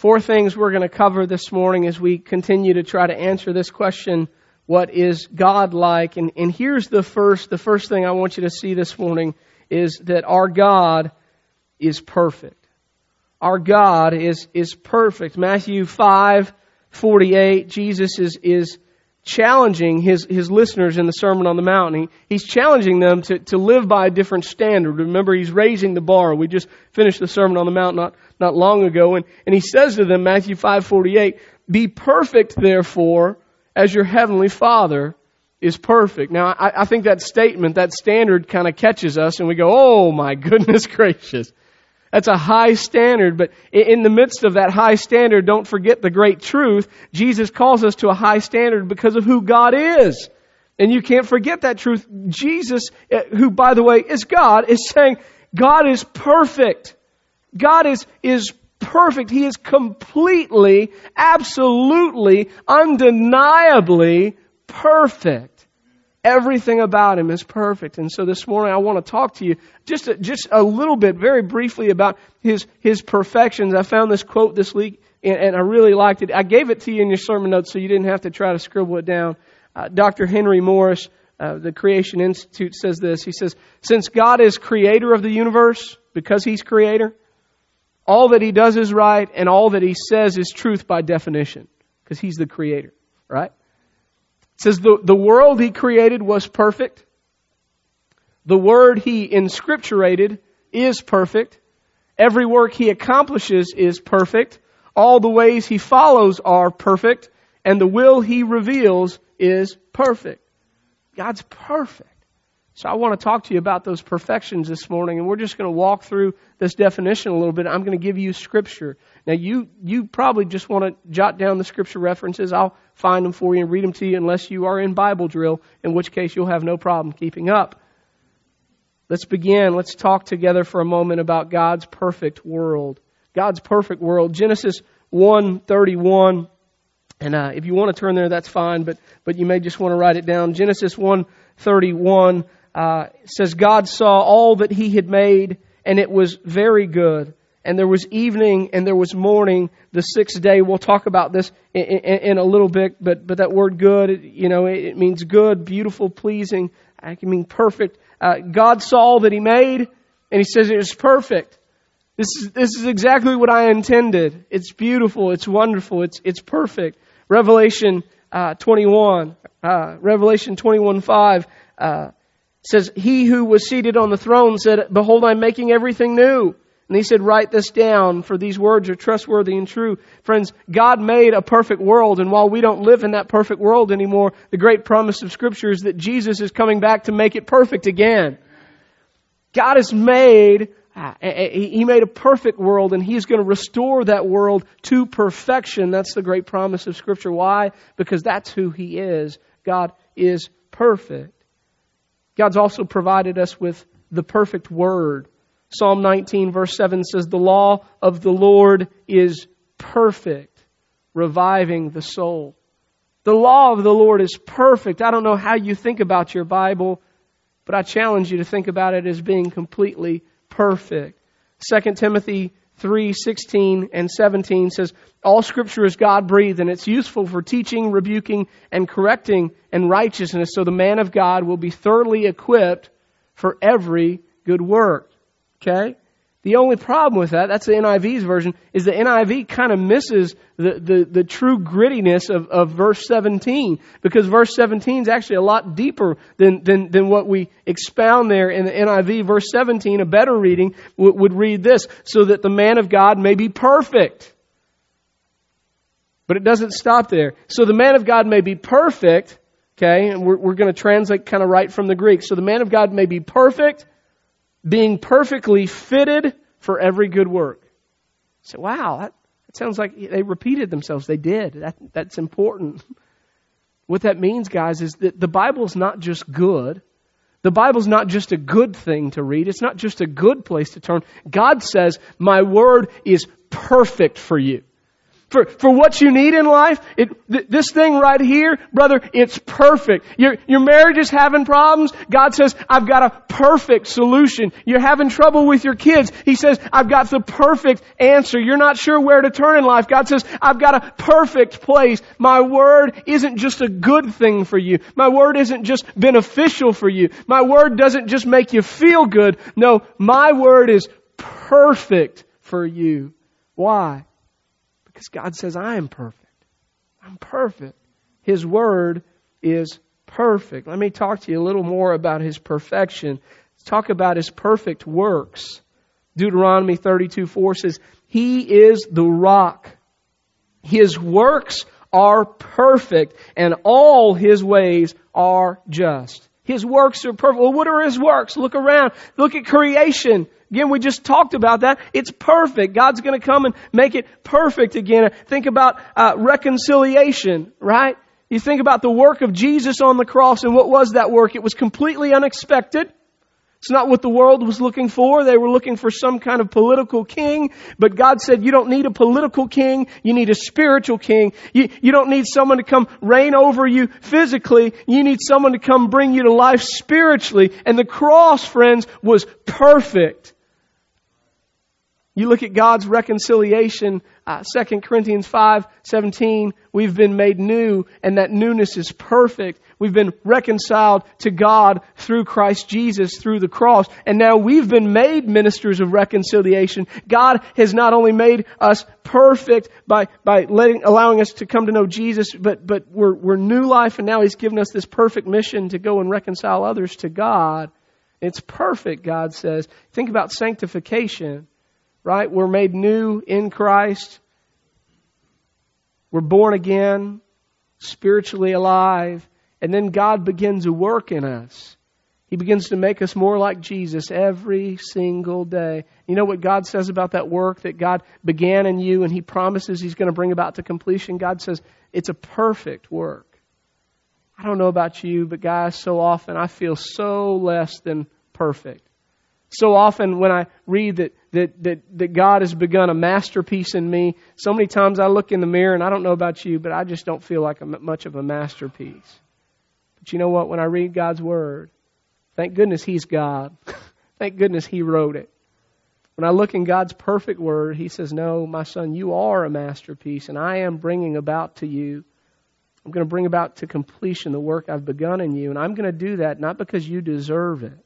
Four things we're going to cover this morning as we continue to try to answer this question what is God like? And, and here's the first, the first thing I want you to see this morning is that our God is perfect. Our God is, is perfect. Matthew 5, 48, Jesus is, is challenging his, his listeners in the Sermon on the Mount. He, he's challenging them to, to live by a different standard. Remember, he's raising the bar. We just finished the Sermon on the Mount not, not long ago. And, and he says to them, Matthew 5:48, Be perfect, therefore, as your heavenly Father is perfect. Now, I, I think that statement, that standard kind of catches us and we go, oh my goodness gracious. That's a high standard, but in the midst of that high standard, don't forget the great truth. Jesus calls us to a high standard because of who God is. And you can't forget that truth. Jesus, eh, who by the way is God, is saying God is perfect. God is, is perfect. He is completely, absolutely, undeniably perfect. Everything about him is perfect. And so this morning I want to talk to you just a, just a little bit, very briefly about his, his perfections. I found this quote this week and, and I really liked it. I gave it to you in your sermon notes so you didn't have to try to scribble it down. Uh, Dr. Henry Morris, uh, the Creation Institute says this. He says, since God is creator of the universe, because he's creator, all that he does is right, and all that he says is truth by definition, because he's the creator, right? Says the, the world he created was perfect. The word he inscripturated is perfect. Every work he accomplishes is perfect. All the ways he follows are perfect. And the will he reveals is perfect. God's perfect. So I want to talk to you about those perfections this morning, and we're just going to walk through this definition a little bit. I'm going to give you scripture. Now you you probably just want to jot down the scripture references. I'll find them for you and read them to you, unless you are in Bible drill, in which case you'll have no problem keeping up. Let's begin. Let's talk together for a moment about God's perfect world. God's perfect world. Genesis 1:31. And uh, if you want to turn there, that's fine. But but you may just want to write it down. Genesis 1:31 uh, says God saw all that He had made, and it was very good. And there was evening and there was morning, the sixth day. We'll talk about this in, in, in a little bit, but but that word "good," you know, it, it means good, beautiful, pleasing. I can mean perfect. Uh, God saw all that He made, and He says it was perfect. This is this is exactly what I intended. It's beautiful. It's wonderful. It's it's perfect. Revelation uh, 21, uh, Revelation 21 5 uh, says, He who was seated on the throne said, Behold, I'm making everything new. And he said, Write this down, for these words are trustworthy and true. Friends, God made a perfect world, and while we don't live in that perfect world anymore, the great promise of Scripture is that Jesus is coming back to make it perfect again. God has made uh, he made a perfect world and he's going to restore that world to perfection. That's the great promise of Scripture. Why? Because that's who he is. God is perfect. God's also provided us with the perfect word. Psalm 19, verse 7 says, The law of the Lord is perfect, reviving the soul. The law of the Lord is perfect. I don't know how you think about your Bible, but I challenge you to think about it as being completely perfect. 2 Timothy 3, 16 and 17 says, All scripture is God breathed and it's useful for teaching, rebuking, and correcting and righteousness so the man of God will be thoroughly equipped for every good work. Okay? The only problem with that, that's the NIV's version, is the NIV kind of misses the, the, the true grittiness of, of verse 17. Because verse 17 is actually a lot deeper than, than, than what we expound there in the NIV. Verse 17, a better reading, would, would read this, so that the man of God may be perfect. But it doesn't stop there. So the man of God may be perfect, okay, and we're, we're going to translate kind of right from the Greek. So the man of God may be perfect, being perfectly fitted for every good work. So, wow, that, that sounds like they repeated themselves. They did. That, that's important. What that means, guys, is that the Bible's not just good. The Bible's not just a good thing to read. It's not just a good place to turn. God says, My word is perfect for you. For, for what you need in life, it, th- this thing right here, brother, it's perfect. Your, your marriage is having problems. God says, I've got a perfect solution. You're having trouble with your kids. He says, I've got the perfect answer. You're not sure where to turn in life. God says, I've got a perfect place. My word isn't just a good thing for you. My word isn't just beneficial for you. My word doesn't just make you feel good. No, my word is perfect for you. Why? Because God says, I am perfect. I'm perfect. His word is perfect. Let me talk to you a little more about His perfection. Let's talk about His perfect works. Deuteronomy 32 4 says, He is the rock. His works are perfect and all His ways are just. His works are perfect. Well, what are His works? Look around. Look at creation. Again, we just talked about that. It's perfect. God's going to come and make it perfect again. Think about uh, reconciliation, right? You think about the work of Jesus on the cross, and what was that work? It was completely unexpected. It's not what the world was looking for. They were looking for some kind of political king. But God said, you don't need a political king. You need a spiritual king. You, you don't need someone to come reign over you physically. You need someone to come bring you to life spiritually. And the cross, friends, was perfect. You look at God's reconciliation, uh, 2 Corinthians 5, 17, we've been made new, and that newness is perfect. We've been reconciled to God through Christ Jesus, through the cross, and now we've been made ministers of reconciliation. God has not only made us perfect by, by letting, allowing us to come to know Jesus, but, but we're, we're new life, and now He's given us this perfect mission to go and reconcile others to God. It's perfect, God says. Think about sanctification right? We're made new in Christ. We're born again, spiritually alive, and then God begins a work in us. He begins to make us more like Jesus every single day. You know what God says about that work that God began in you and He promises He's going to bring about to completion? God says it's a perfect work. I don't know about you, but guys, so often I feel so less than perfect. So often when I read that, that, that, that God has begun a masterpiece in me, so many times I look in the mirror and I don't know about you, but I just don't feel like a, much of a masterpiece. But you know what? When I read God's Word, thank goodness He's God. thank goodness He wrote it. When I look in God's perfect Word, He says, No, my son, you are a masterpiece, and I am bringing about to you I'm going to bring about to completion the work I've begun in you. And I'm going to do that not because you deserve it,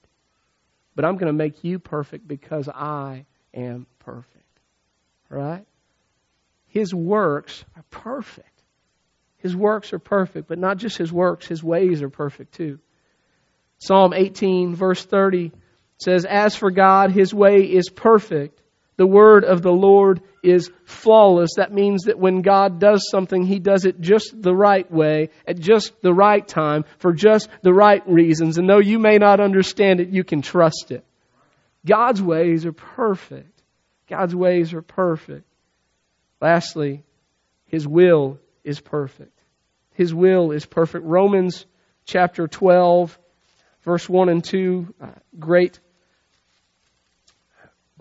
but I'm going to make you perfect because I am perfect. Right? His works are perfect. His works are perfect, but not just his works, his ways are perfect too. Psalm 18, verse 30 says, As for God, his way is perfect. The word of the Lord is flawless. That means that when God does something, He does it just the right way, at just the right time, for just the right reasons. And though you may not understand it, you can trust it. God's ways are perfect. God's ways are perfect. Lastly, His will is perfect. His will is perfect. Romans chapter 12, verse 1 and 2, uh, great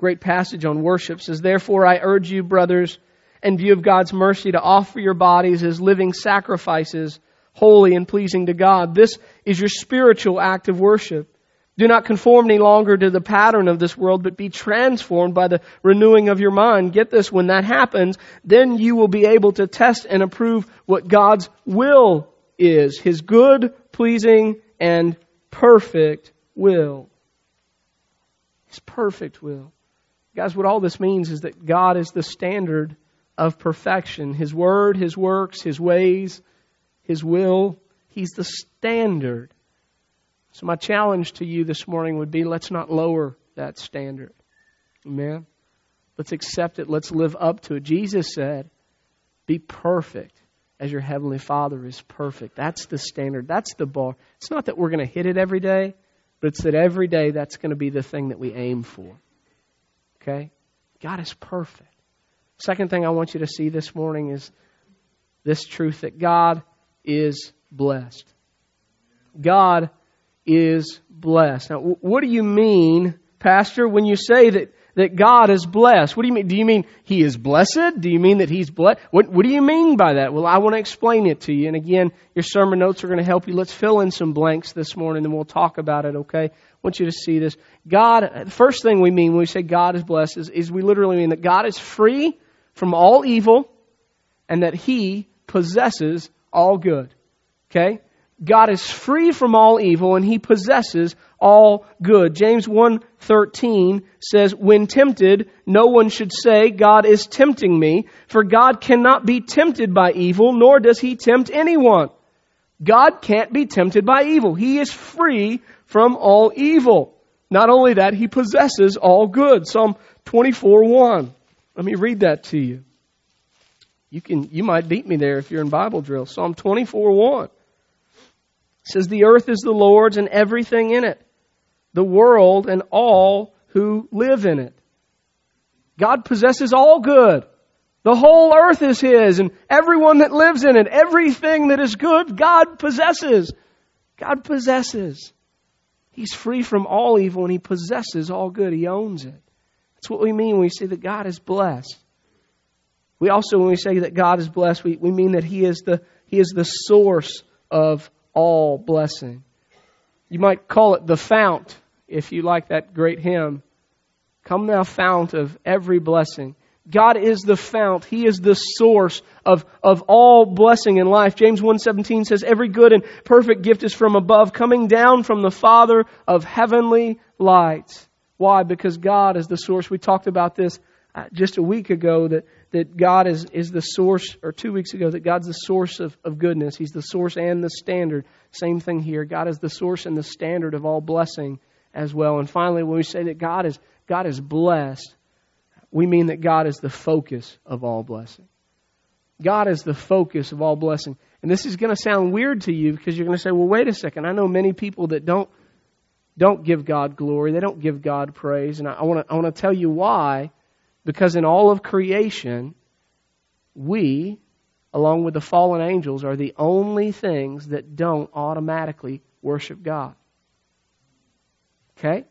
great passage on worship says, Therefore I urge you, brothers, in view of God's mercy, to offer your bodies as living sacrifices, holy and pleasing to God. This is your spiritual act of worship. Do not conform any longer to the pattern of this world, but be transformed by the renewing of your mind. Get this, when that happens, then you will be able to test and approve what God's will is. His good, pleasing, and perfect will. His perfect will. Guys, what all this means is that God is the standard of perfection. His word, His works, His ways, His will, He's the standard. So, my challenge to you this morning would be let's not lower that standard. Amen? Let's accept it. Let's live up to it. Jesus said, Be perfect as your Heavenly Father is perfect. That's the standard. That's the bar. It's not that we're going to hit it every day, but it's that every day that's going to be the thing that we aim for. Okay? God is perfect. Second thing I want you to see this morning is this truth that God is blessed. God is blessed. Now, what do you mean, Pastor, when you say that, that God is blessed. What do you mean? Do you mean He is blessed? Do you mean that He's blessed? What, what do you mean by that? Well, I want to explain it to you. And again, your sermon notes are going to help you. Let's fill in some blanks this morning and we'll talk about it, okay? I want you to see this. God, the first thing we mean when we say God is blessed is, is we literally mean that God is free from all evil and that He possesses all good. Okay? God is free from all evil and he possesses all good. James 1:13 says, "When tempted, no one should say, God is tempting me, for God cannot be tempted by evil, nor does he tempt anyone." God can't be tempted by evil. He is free from all evil. Not only that, he possesses all good. Psalm 24:1. Let me read that to you. You can you might beat me there if you're in Bible drill. Psalm 24:1 says, The earth is the Lord's and everything in it, the world and all who live in it. God possesses all good. The whole earth is His and everyone that lives in it, everything that is good, God possesses. God possesses. He's free from all evil and He possesses all good. He owns it. That's what we mean when we say that God is blessed. We also, when we say that God is blessed, we, we mean that He is the, He is the source of all blessing. You might call it the fount, if you like that great hymn. Come thou fount of every blessing. God is the fount. He is the source of, of all blessing in life. James 1.17 says, Every good and perfect gift is from above, coming down from the Father of heavenly lights. Why? Because God is the source. We talked about this uh, just a week ago that, that God is, is the source, or two weeks ago, that God's the source of, of goodness. He's the source and the standard. Same thing here. God is the source and the standard of all blessing as well. And finally, when we say that God is, God is blessed, we mean that God is the focus of all blessing. God is the focus of all blessing. And this is going to sound weird to you because you're going to say, well, wait a second. I know many people that don't, don't give God glory. They don't give God praise. And I, want to I want to tell you why because in all of creation, we, along with the fallen angels, are the only things that don't automatically worship God. Okay?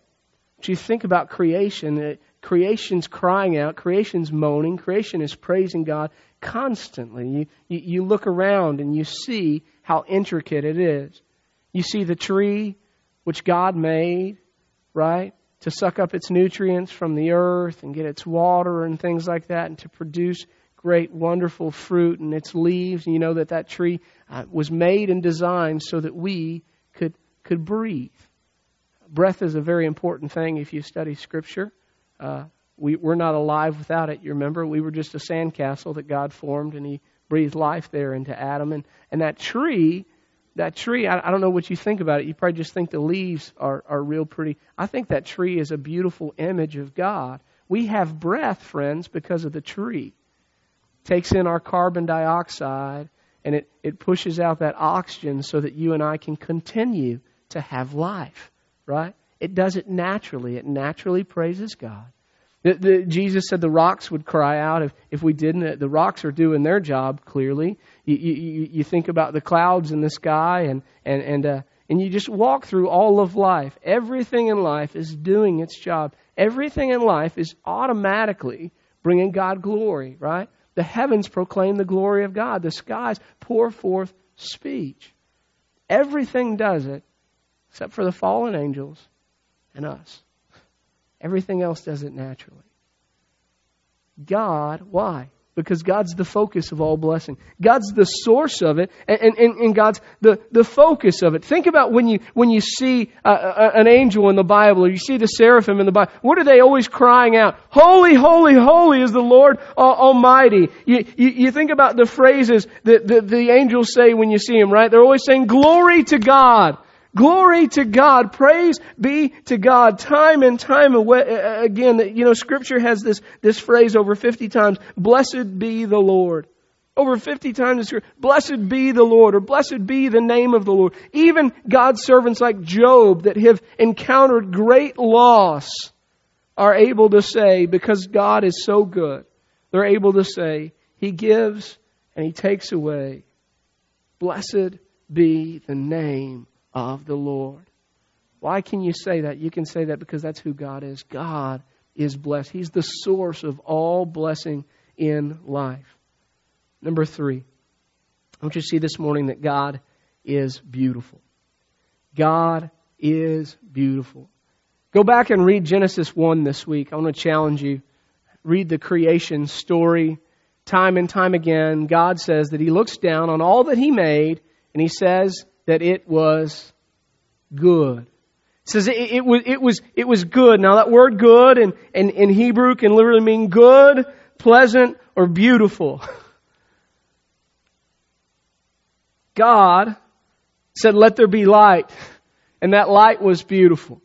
But you think about creation, creation's crying out, creation's moaning, creation is praising God constantly. You, you, you look around and you see how intricate it is. You see the tree which God made, right? to suck up its nutrients from the earth and get its water and things like that and to produce great, wonderful fruit and its leaves. And you know that that tree uh, was made and designed so that we could, could breathe. Breath is a very important thing if you study Scripture. Uh, we, we're not alive without it. You remember, we were just a sandcastle that God formed and He breathed life there into Adam. And, and that tree that tree, I, I, don't know what you think about it. You probably just think the leaves are, are real pretty. I think that tree is a beautiful image of God. We have breath, friends, because of the tree. It takes in our carbon dioxide and it, it pushes out that oxygen so that you and I can continue to have life, right? It does it naturally. It naturally praises God. The, the, Jesus said the rocks would cry out if, if we didn't. The rocks are doing their job, clearly. You, you, you think about the clouds in the sky, and, and, and, uh, and you just walk through all of life. Everything in life is doing its job. Everything in life is automatically bringing God glory, right? The heavens proclaim the glory of God, the skies pour forth speech. Everything does it except for the fallen angels and us. Everything else does it naturally. God, why? Because God's the focus of all blessing. God's the source of it, and, and, and God's the, the focus of it. Think about when you, when you see a, a, an angel in the Bible, or you see the seraphim in the Bible. What are they always crying out? Holy, holy, holy is the Lord Almighty. You, you, you think about the phrases that the, the angels say when you see them, right? They're always saying, Glory to God. Glory to God. Praise be to God. Time and time again, you know, scripture has this, this phrase over 50 times. Blessed be the Lord. Over 50 times in blessed be the Lord, or blessed be the name of the Lord. Even God's servants like Job that have encountered great loss are able to say, because God is so good, they're able to say, He gives and He takes away. Blessed be the name of the Lord. Why can you say that? You can say that because that's who God is. God is blessed. He's the source of all blessing in life. Number three, I want you to see this morning that God is beautiful. God is beautiful. Go back and read Genesis 1 this week. I want to challenge you. Read the creation story. Time and time again, God says that He looks down on all that He made and He says that it was good. It says it, it, was, it, was, it was good. Now that word good in, in, in Hebrew can literally mean good, pleasant, or beautiful. God said, let there be light. And that light was beautiful.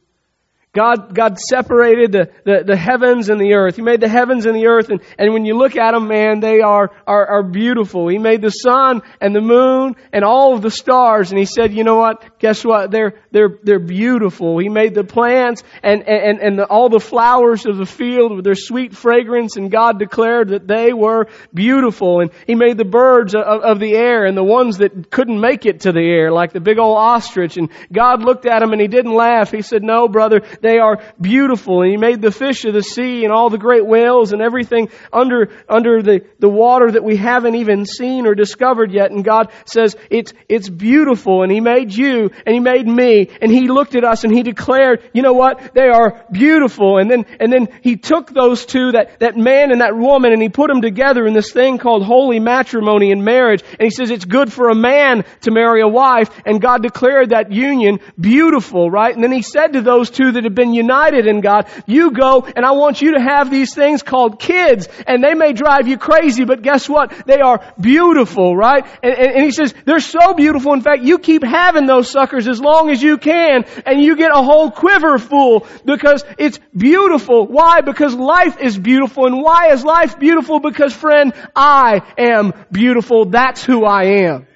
God, God separated the, the, the, heavens and the earth. He made the heavens and the earth, and, and when you look at them, man, they are, are, are beautiful. He made the sun and the moon and all of the stars, and He said, you know what? Guess what? They're, they're, they're beautiful. He made the plants and, and, and the, all the flowers of the field with their sweet fragrance, and God declared that they were beautiful. And He made the birds of, of the air and the ones that couldn't make it to the air, like the big old ostrich, and God looked at them and He didn't laugh. He said, no, brother, they are beautiful. And He made the fish of the sea and all the great whales and everything under, under the, the water that we haven't even seen or discovered yet. And God says, it's, it's beautiful. And He made you and He made me and He looked at us and He declared, you know what? They are beautiful. And then, and then He took those two, that, that man and that woman, and He put them together in this thing called holy matrimony and marriage. And He says it's good for a man to marry a wife. And God declared that union beautiful, right? And then He said to those two that had been united in God, you go and I want you to have these things called kids and they may drive you crazy, but guess what? They are beautiful, right? And, and, and he says, they're so beautiful. In fact, you keep having those suckers as long as you can and you get a whole quiver full because it's beautiful. Why? Because life is beautiful. And why is life beautiful? Because friend, I am beautiful. That's who I am.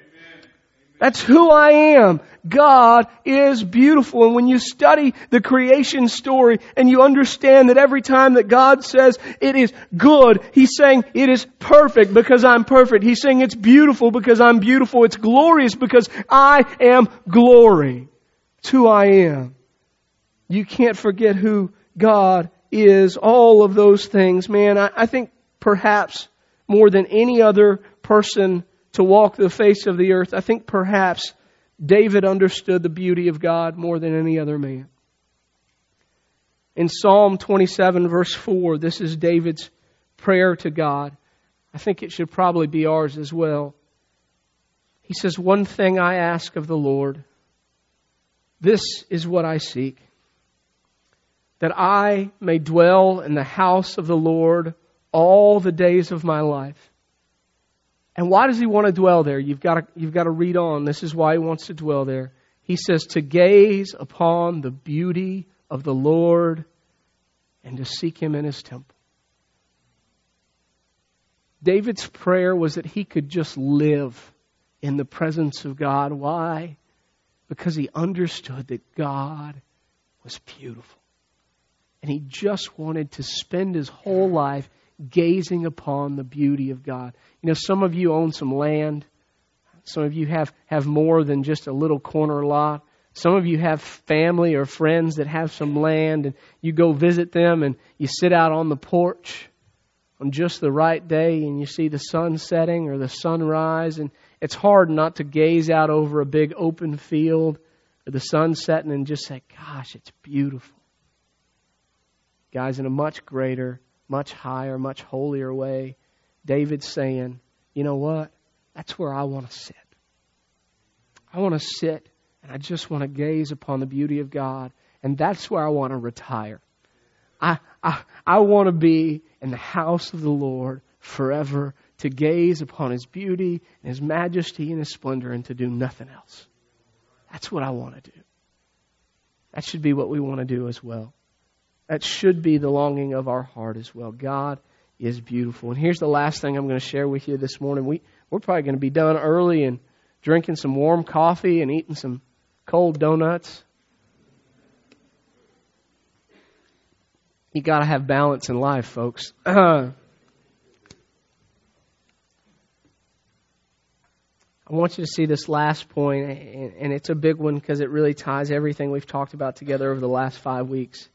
That's who I am. God is beautiful. And when you study the creation story and you understand that every time that God says it is good, He's saying it is perfect because I'm perfect. He's saying it's beautiful because I'm beautiful. It's glorious because I am glory. It's who I am. You can't forget who God is. All of those things, man. I, I think perhaps more than any other person to walk the face of the earth, I think perhaps David understood the beauty of God more than any other man. In Psalm 27, verse 4, this is David's prayer to God. I think it should probably be ours as well. He says, One thing I ask of the Lord, this is what I seek, that I may dwell in the house of the Lord all the days of my life and why does he want to dwell there? You've got to, you've got to read on. This is why he wants to dwell there. He says, to gaze upon the beauty of the Lord and to seek him in his temple. David's prayer was that he could just live in the presence of God. Why? Because he understood that God was beautiful. And he just wanted to spend his whole life gazing upon the beauty of God. You know, some of you own some land. Some of you have, have more than just a little corner lot. Some of you have family or friends that have some land and you go visit them and you sit out on the porch on just the right day and you see the sun setting or the sunrise and it's hard not to gaze out over a big open field or the sun setting and just say, gosh, it's beautiful. Guys, in a much greater much higher, much holier way. David's saying, you know what? That's where I want to sit. I want to sit and I just want to gaze upon the beauty of God. And that's where I want to retire. I, I, I want to be in the house of the Lord forever to gaze upon His beauty and His majesty and His splendor and to do nothing else. That's what I want to do. That should be what we want to do as well. That should be the longing of our heart as well. God is beautiful. And here's the last thing I'm going to share with you this morning. We, we're probably going to be done early and drinking some warm coffee and eating some cold donuts. You got to have balance in life, folks. I want you to see this last point, and it's a big one because it really ties everything we've talked about together over the last five weeks.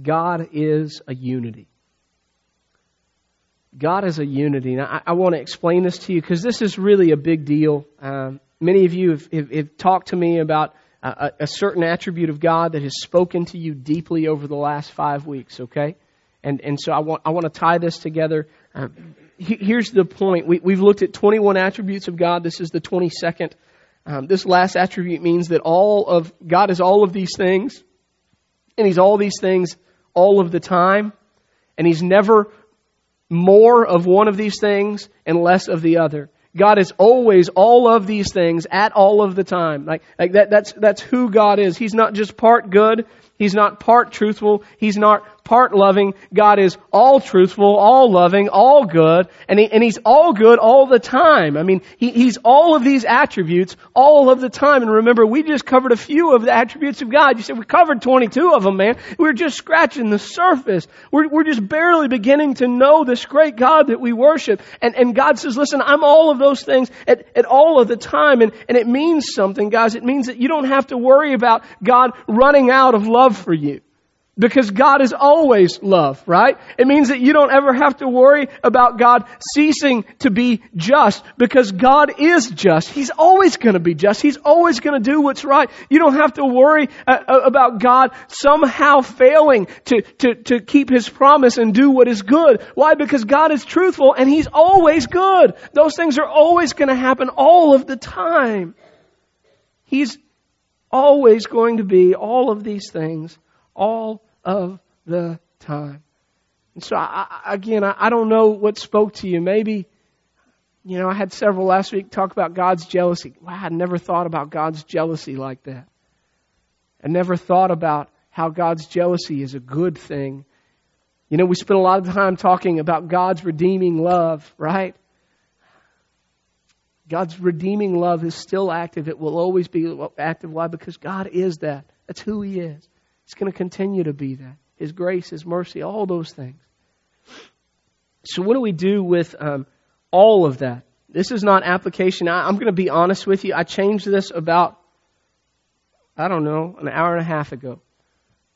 God is a unity. God is a unity. And I, I want to explain this to you because this is really a big deal. Um, many of you have, have, have, talked to me about a, a, certain attribute of God that has spoken to you deeply over the last five weeks, okay? And, and so I want, I want to tie this together. Um, here's the point. We, we've looked at 21 attributes of God. This is the 22nd. Um, this last attribute means that all of God is all of these things, and He's all these things all of the time, and He's never more of one of these things and less of the other. God is always all of these things at all of the time. Like, like that, that's, that's who God is. He's not just part good. He's not part truthful. He's not part loving. God is all truthful, all loving, all good, and, he, and He's all good all the time. I mean, he, He's all of these attributes all of the time. And remember, we just covered a few of the attributes of God. You said we covered 22 of them, man. We're just scratching the surface. We're, we're just barely beginning to know this great God that we worship. And, and God says, listen, I'm all of those things at, at all of the time. And, and it means something, guys. It means that you don't have to worry about God running out of love for you. Because God is always love, right? It means that you don't ever have to worry about God ceasing to be just because God is just. He's always going to be just. He's always going to do what's right. You don't have to worry uh, uh, about God somehow failing to, to, to keep His promise and do what is good. Why? Because God is truthful and He's always good. Those things are always going to happen all of the time. He's always going to be all of these things all of the time. And so, I, again, I, don't know what spoke to you. Maybe, you know, I had several last week talk about God's jealousy. Wow, I never thought about God's jealousy like that. I never thought about how God's jealousy is a good thing. You know, we spent a lot of time talking about God's redeeming love, right? God's redeeming love is still active. It will always be active. Why? Because God is that. That's who He is. He's going to continue to be that. His grace, His mercy, all those things. So, what do we do with um, all of that? This is not application. I, I'm going to be honest with you. I changed this about, I don't know, an hour and a half ago.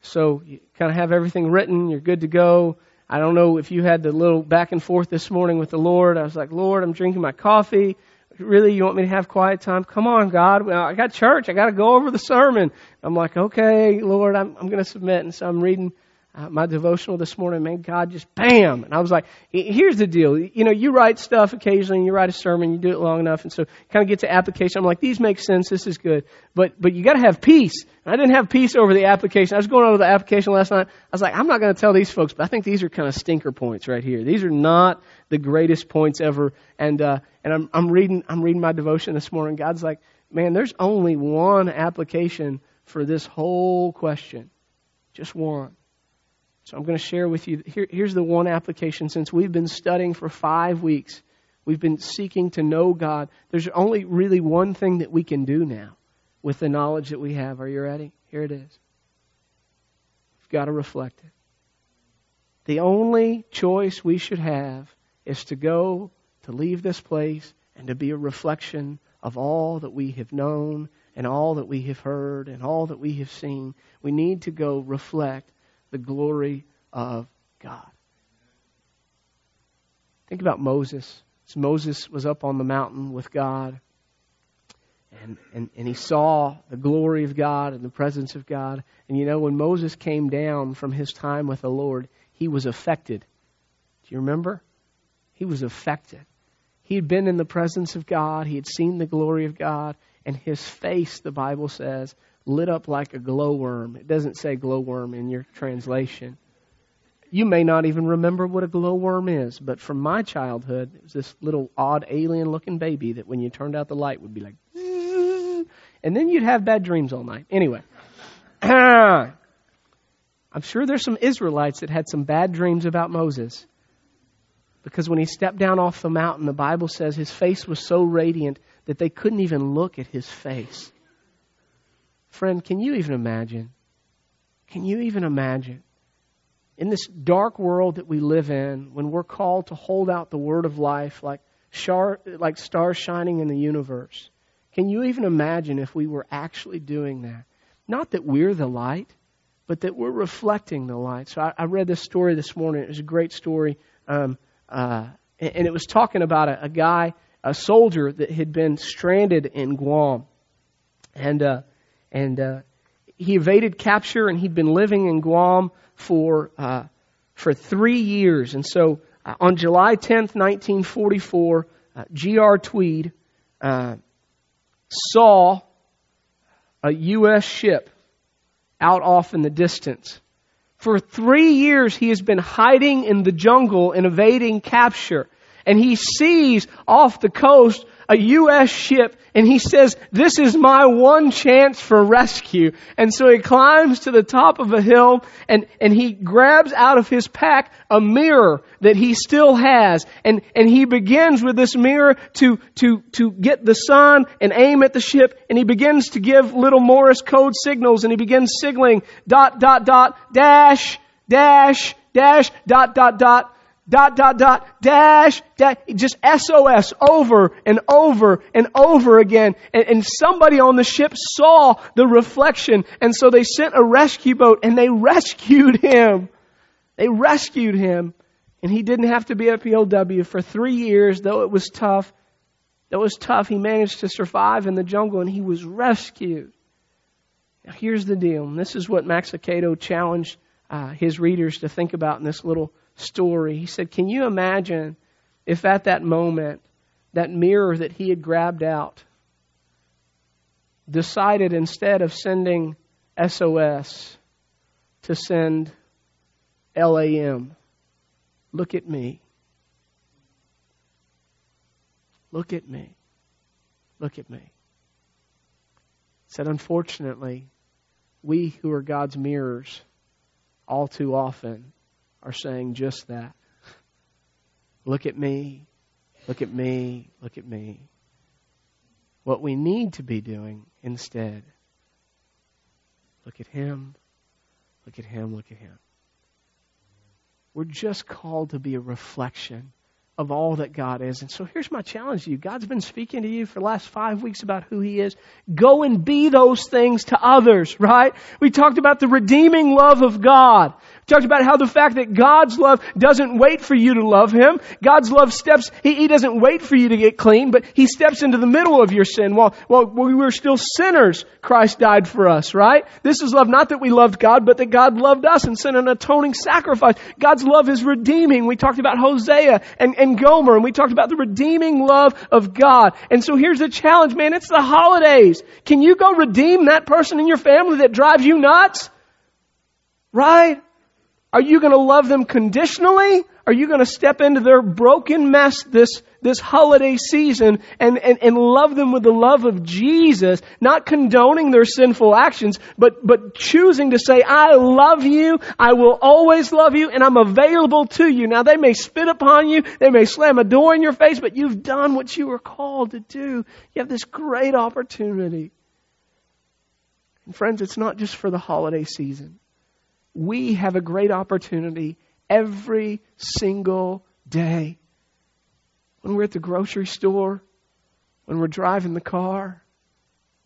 So, you kind of have everything written. You're good to go. I don't know if you had the little back and forth this morning with the Lord. I was like, Lord, I'm drinking my coffee really, you want me to have quiet time? Come on, God. Well, I got church. I got to go over the sermon. I'm like, okay, Lord, I'm, I'm going to submit. And so I'm reading uh, my devotional this morning. Man, God just bam. And I was like, here's the deal. You know, you write stuff occasionally, you write a sermon, you do it long enough. And so kind of get to application. I'm like, these make sense. This is good. But, but you got to have peace. And I didn't have peace over the application. I was going over the application last night. I was like, I'm not going to tell these folks, but I think these are kind of stinker points right here. These are not the greatest points ever. And, uh, and I'm, I'm reading, I'm reading my devotion this morning. God's like, man, there's only one application for this whole question. Just one. So I'm going to share with you. Here, here's the one application. Since we've been studying for five weeks, we've been seeking to know God. There's only really one thing that we can do now with the knowledge that we have. Are you ready? Here it is. We've got to reflect it. The only choice we should have is to go, to leave this place, and to be a reflection of all that we have known and all that we have heard and all that we have seen. We need to go reflect the glory of God. Think about Moses. As Moses was up on the mountain with God, and, and, and he saw the glory of God and the presence of God. And you know, when Moses came down from his time with the Lord, he was affected. Do you remember? He was affected. He had been in the presence of God, he had seen the glory of God, and his face, the Bible says, lit up like a glowworm. It doesn't say glowworm in your translation. You may not even remember what a glowworm is, but from my childhood, it was this little odd alien looking baby that when you turned out the light would be like, and then you'd have bad dreams all night. Anyway, I'm sure there's some Israelites that had some bad dreams about Moses. Because when he stepped down off the mountain, the Bible says his face was so radiant that they couldn't even look at his face. Friend, can you even imagine? Can you even imagine? In this dark world that we live in, when we're called to hold out the word of life like, like stars shining in the universe, can you even imagine if we were actually doing that? Not that we're the light, but that we're reflecting the light. So I, I read this story this morning. It was a great story. Um, uh, and, and, it was talking about a, a, guy, a soldier that had been stranded in Guam. And, uh, and uh, he evaded capture and he'd been living in Guam for, uh, for three years. And so uh, on July 10th, 1944, G.R. Tweed saw a U.S. ship out off in the distance. For three years, he has been hiding in the jungle and evading capture. And he sees off the coast a U.S. ship and he says, this is my one chance for rescue. And so he climbs to the top of a hill and, and he grabs out of his pack a mirror that he still has. And, and he begins with this mirror to, to, to get the sun and aim at the ship. And he begins to give little Morse code signals and he begins signaling dot, dot, dot, dash, dash, dash, dot, dot, dot dot, dot, dot, dash, dash, just SOS over and over and over again. And, and somebody on the ship saw the reflection, and so they sent a rescue boat and they rescued him. They rescued him, and he didn't have to be a POW for three years, though it was tough. It was tough. He managed to survive in the jungle, and he was rescued. Now, here's the deal. This is what Max Lucado challenged uh, his readers to think about in this little story. He said, Can you imagine if at that moment, that mirror that he had grabbed out decided instead of sending SOS to send LAM? Look at me. Look at me. Look at me. Said, unfortunately, we who are God's mirrors all too often are saying just that. Look at me, look at me, look at me. What we need to be doing instead, look at him, look at him, look at him. We're just called to be a reflection of all that God is. And so here's my challenge to you. God's been speaking to you for the last five weeks about who He is. Go and be those things to others, right? We talked about the redeeming love of God talked about how the fact that God's love doesn't wait for you to love Him. God's love steps, He, he doesn't wait for you to get clean, but He steps into the middle of your sin. While, while we were still sinners, Christ died for us, right? This is love, not that we loved God, but that God loved us and sent an atoning sacrifice. God's love is redeeming. We talked about Hosea and, and Gomer, and we talked about the redeeming love of God. And so here's the challenge, man. It's the holidays. Can you go redeem that person in your family that drives you nuts? Right? Are you going to love them conditionally? Are you going to step into their broken mess this, this holiday season and, and, and love them with the love of Jesus, not condoning their sinful actions, but, but choosing to say, I love you, I will always love you, and I'm available to you. Now they may spit upon you, they may slam a door in your face, but you've done what you were called to do. You have this great opportunity. And friends, it's not just for the holiday season we have a great opportunity every single day. When we're at the grocery store, when we're driving the car,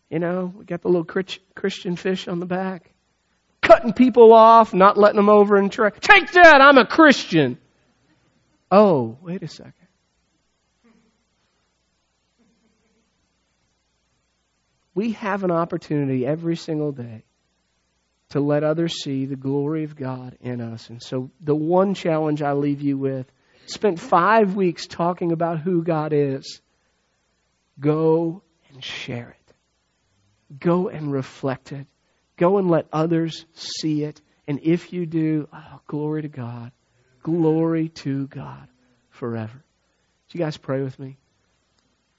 you know, we got the little Christian fish on the back, cutting people off, not letting them over and try. Take that, I'm a Christian. Oh, wait a second. We have an opportunity every single day to let others see the glory of God in us. And so, the one challenge I leave you with spent five weeks talking about who God is. Go and share it. Go and reflect it. Go and let others see it. And if you do, oh, glory to God. Glory to God forever. Would you guys pray with me?